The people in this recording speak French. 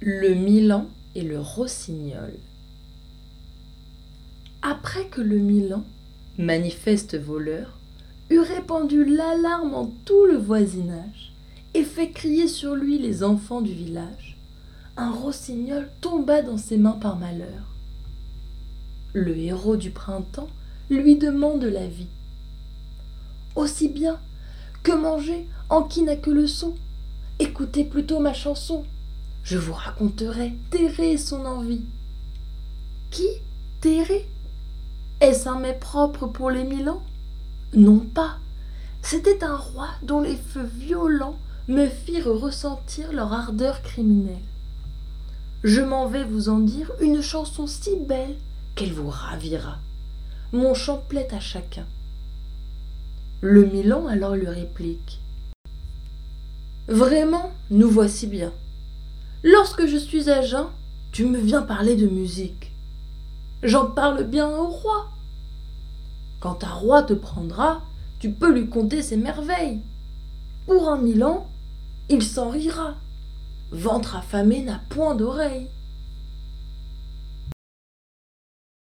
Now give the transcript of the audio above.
Le Milan et le rossignol. Après que le Milan, manifeste voleur, eut répandu l'alarme en tout le voisinage et fait crier sur lui les enfants du village, un rossignol tomba dans ses mains par malheur. Le héros du printemps lui demande la vie. Aussi bien que manger en qui n'a que le son Écoutez plutôt ma chanson. Je vous raconterai et son envie. Qui Thérée Est-ce un mets propre pour les mille Non pas. C'était un roi dont les feux violents me firent ressentir leur ardeur criminelle. Je m'en vais vous en dire une chanson si belle qu'elle vous ravira. Mon chant plaît à chacun. Le Milan alors lui réplique. Vraiment, nous voici bien. Lorsque je suis à jeun, tu me viens parler de musique. J'en parle bien au roi. Quand un roi te prendra, tu peux lui conter ses merveilles. Pour un Milan, il s'en rira. Ventre affamé n'a point d'oreille.